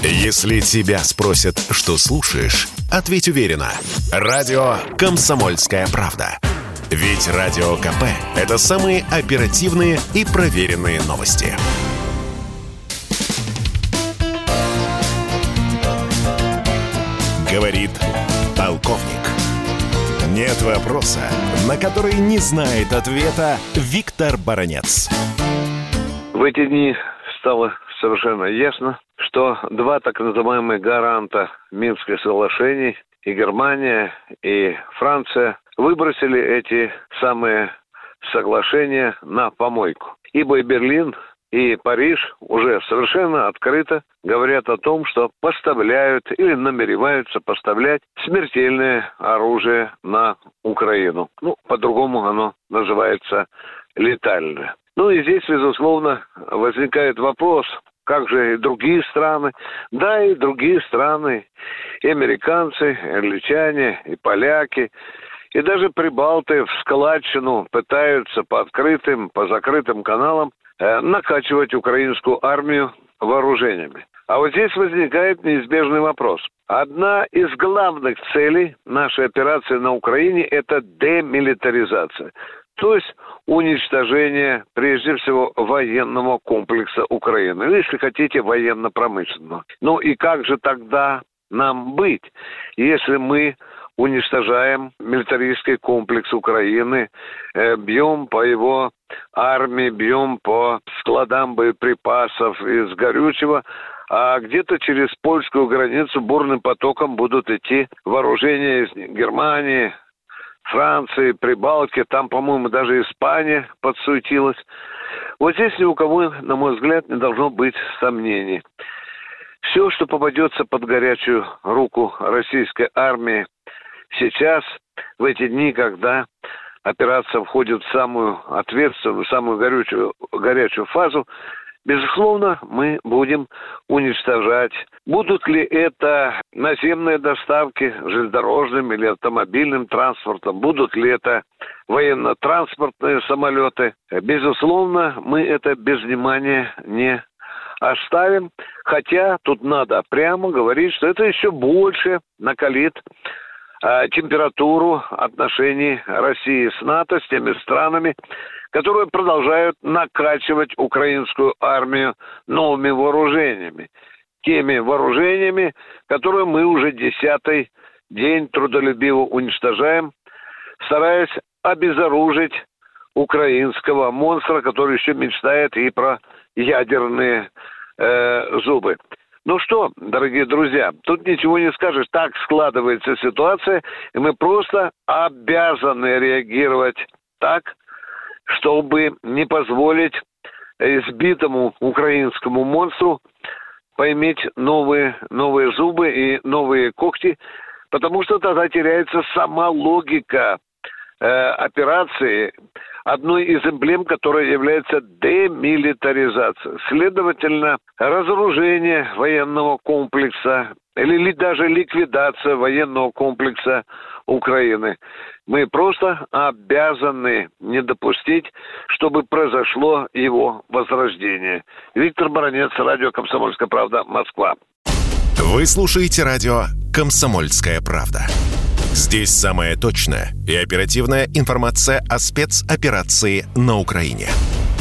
Если тебя спросят, что слушаешь, ответь уверенно. Радио «Комсомольская правда». Ведь Радио КП – это самые оперативные и проверенные новости. Говорит полковник. Нет вопроса, на который не знает ответа Виктор Баранец. В эти дни стало совершенно ясно, что два так называемых гаранта Минских соглашений и Германия, и Франция выбросили эти самые соглашения на помойку. Ибо и Берлин, и Париж уже совершенно открыто говорят о том, что поставляют или намереваются поставлять смертельное оружие на Украину. Ну, по-другому оно называется летальное. Ну и здесь, безусловно, возникает вопрос, как же и другие страны. Да, и другие страны, и американцы, и англичане, и поляки, и даже прибалты в складчину пытаются по открытым, по закрытым каналам э, накачивать украинскую армию вооружениями. А вот здесь возникает неизбежный вопрос. Одна из главных целей нашей операции на Украине – это демилитаризация. То есть уничтожение, прежде всего, военного комплекса Украины. Ну, если хотите, военно-промышленного. Ну и как же тогда нам быть, если мы уничтожаем милитаристский комплекс Украины, э, бьем по его армии, бьем по складам боеприпасов из горючего, а где-то через польскую границу бурным потоком будут идти вооружения из Германии, Франции, Прибалтики, там, по-моему, даже Испания подсуетилась. Вот здесь ни у кого, на мой взгляд, не должно быть сомнений. Все, что попадется под горячую руку российской армии сейчас, в эти дни, когда операция входит в самую ответственную, самую горячую, горячую фазу, Безусловно, мы будем уничтожать. Будут ли это наземные доставки железнодорожным или автомобильным транспортом, будут ли это военно-транспортные самолеты. Безусловно, мы это без внимания не оставим. Хотя тут надо прямо говорить, что это еще больше накалит температуру отношений России с НАТО, с теми странами, которые продолжают накачивать украинскую армию новыми вооружениями. Теми вооружениями, которые мы уже десятый день трудолюбиво уничтожаем, стараясь обезоружить украинского монстра, который еще мечтает и про ядерные э, зубы. Ну что, дорогие друзья, тут ничего не скажешь. Так складывается ситуация, и мы просто обязаны реагировать так, чтобы не позволить избитому украинскому монстру поиметь новые, новые зубы и новые когти, потому что тогда теряется сама логика э, операции, одной из эмблем которой является демилитаризация. Следовательно, разоружение военного комплекса или даже ликвидация военного комплекса Украины. Мы просто обязаны не допустить, чтобы произошло его возрождение. Виктор Баранец, радио «Комсомольская правда», Москва. Вы слушаете радио «Комсомольская правда». Здесь самая точная и оперативная информация о спецоперации на Украине.